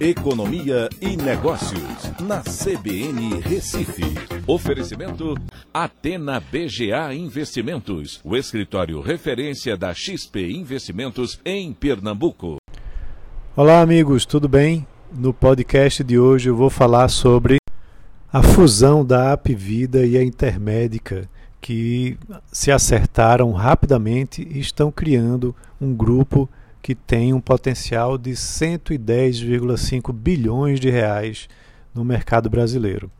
Economia e Negócios, na CBN Recife. Oferecimento Atena BGA Investimentos, o escritório referência da XP Investimentos em Pernambuco. Olá, amigos, tudo bem? No podcast de hoje eu vou falar sobre a fusão da Apvida e a Intermédica, que se acertaram rapidamente e estão criando um grupo que tem um potencial de 110,5 bilhões de reais no mercado brasileiro.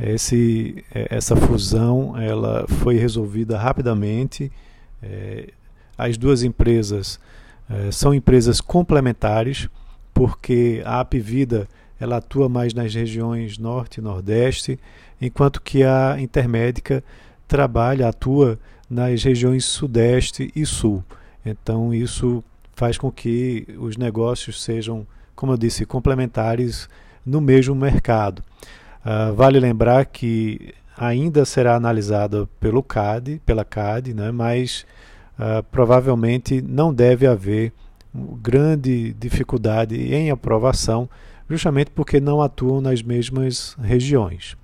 Esse, é, essa fusão ela foi resolvida rapidamente. É, as duas empresas é, são empresas complementares, porque a Apvida ela atua mais nas regiões norte e nordeste, enquanto que a Intermédica trabalha, atua nas regiões sudeste e sul. Então isso faz com que os negócios sejam, como eu disse, complementares no mesmo mercado. Uh, vale lembrar que ainda será analisada pelo CAD, pela CAD, né, mas uh, provavelmente não deve haver grande dificuldade em aprovação, justamente porque não atuam nas mesmas regiões.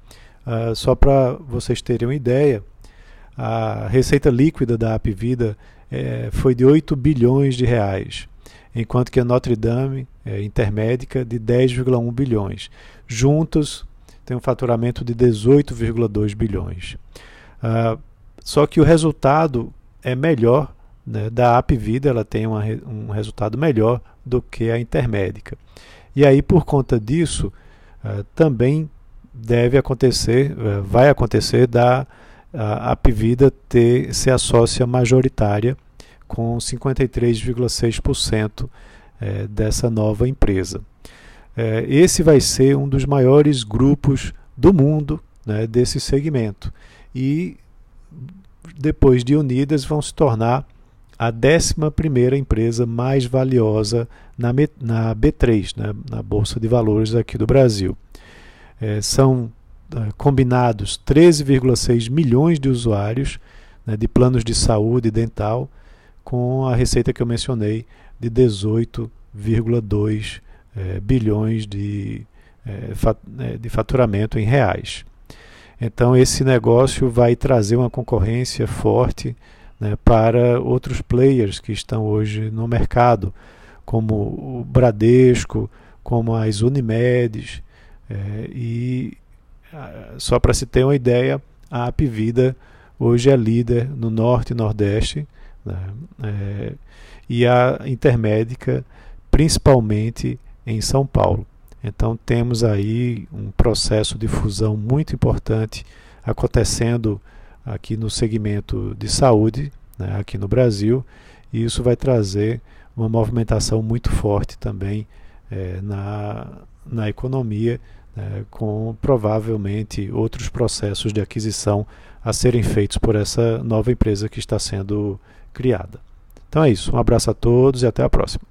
Uh, só para vocês terem uma ideia, a receita líquida da Apvida é, foi de 8 bilhões de reais, enquanto que a Notre Dame, é, intermédica, de 10,1 bilhões. Juntos, tem um faturamento de 18,2 bilhões. Uh, só que o resultado é melhor né, da Apvida, ela tem uma, um resultado melhor do que a intermédica. E aí, por conta disso, uh, também deve acontecer, uh, vai acontecer da a Apvida ter, ser a sócia majoritária com 53,6% é, dessa nova empresa. É, esse vai ser um dos maiores grupos do mundo né, desse segmento. E depois de unidas vão se tornar a 11 empresa mais valiosa na, na B3, né, na Bolsa de Valores aqui do Brasil. É, são combinados 13,6 milhões de usuários né, de planos de saúde dental, com a receita que eu mencionei de 18,2 eh, bilhões de, eh, eh, de faturamento em reais. Então, esse negócio vai trazer uma concorrência forte né, para outros players que estão hoje no mercado, como o Bradesco, como as Unimedes, e ah, só para se ter uma ideia, a Apvida hoje é líder no Norte e Nordeste né? é, e a Intermédica principalmente em São Paulo. Então temos aí um processo de fusão muito importante acontecendo aqui no segmento de saúde, né, aqui no Brasil, e isso vai trazer uma movimentação muito forte também é, na, na economia é, com provavelmente outros processos de aquisição a serem feitos por essa nova empresa que está sendo criada. Então é isso. Um abraço a todos e até a próxima.